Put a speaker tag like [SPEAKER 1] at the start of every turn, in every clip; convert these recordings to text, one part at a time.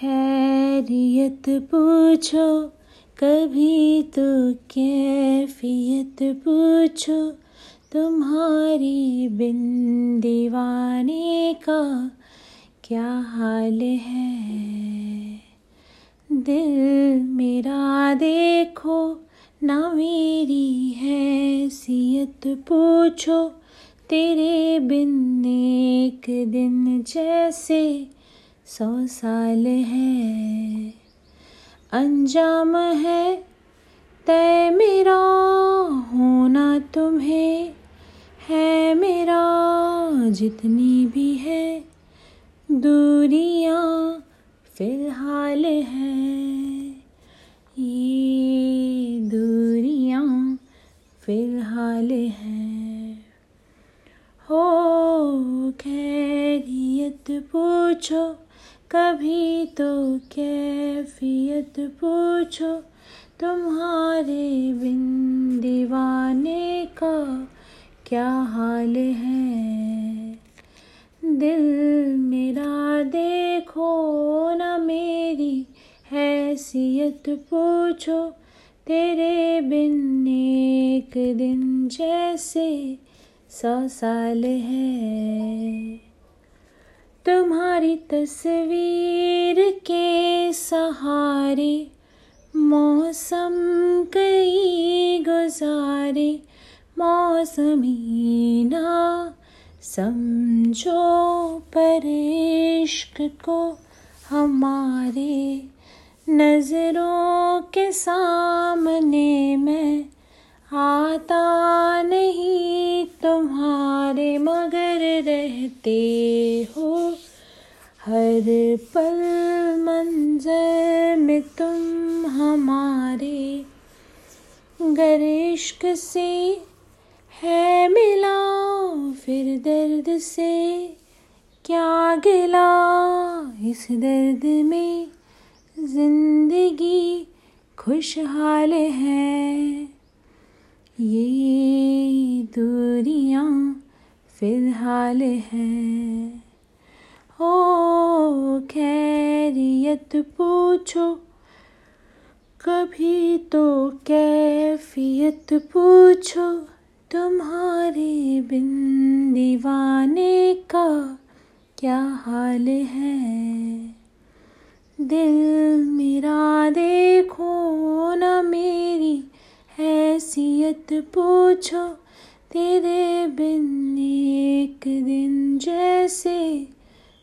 [SPEAKER 1] खैरियत पूछो, कभी तो कैफियत पूछो। तुम्हारी बिन दीवाने का क्या हाल है? दिल मेरा देखो, ना मेरी हैसियत पूछो। तेरे बिन एक दिन जैसे सौ साल है। अंजाम है तय मेरा, होना तुम्हें है मेरा। जितनी भी है दूरियाँ फ़िलहाल है। ये दूरियाँ फ़िलहाल है। हो खैरियत पूछो कभी तो कैफियत पूछो, तुम्हारे बिन दीवाने का क्या हाल है? दिल मेरा देखो न मेरी हैसियत पूछो, तेरे बिन एक दिन जैसे सौ साल है। तुम्हारी तस्वीर के सहारे, मौसम कई गुजारे, मौसमी ना समझो पर इश्क को हमारे नज़रों के सामने मैं आता नहीं तुम्हारे मगर रहते हो। हर पल मंजर में तुम हमारे गर इश्क से है मिला फिर दर्द से क्या गिला। इस दर्द में ज़िंदगी खुशहाल है। ये दूरियाँ फ़िलहाल है। हो खैरियत पूछो, कभी तो कैफियत पूछो, तुम्हारे बिन दीवाने का क्या हाल है? दिल मेरा देखो न मेरी हैसियत पूछो तेरे बिन एक दिन जैसे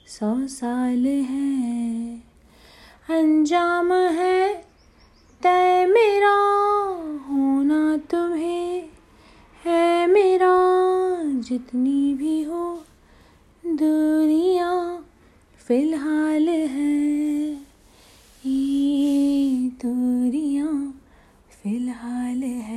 [SPEAKER 1] सौ साल है। अंजाम है तय मेरा होना तुम्हें, है मेरा जितनी भी हो दूरियाँ फ़िलहाल है। ये दूरियाँ फ़िलहाल है।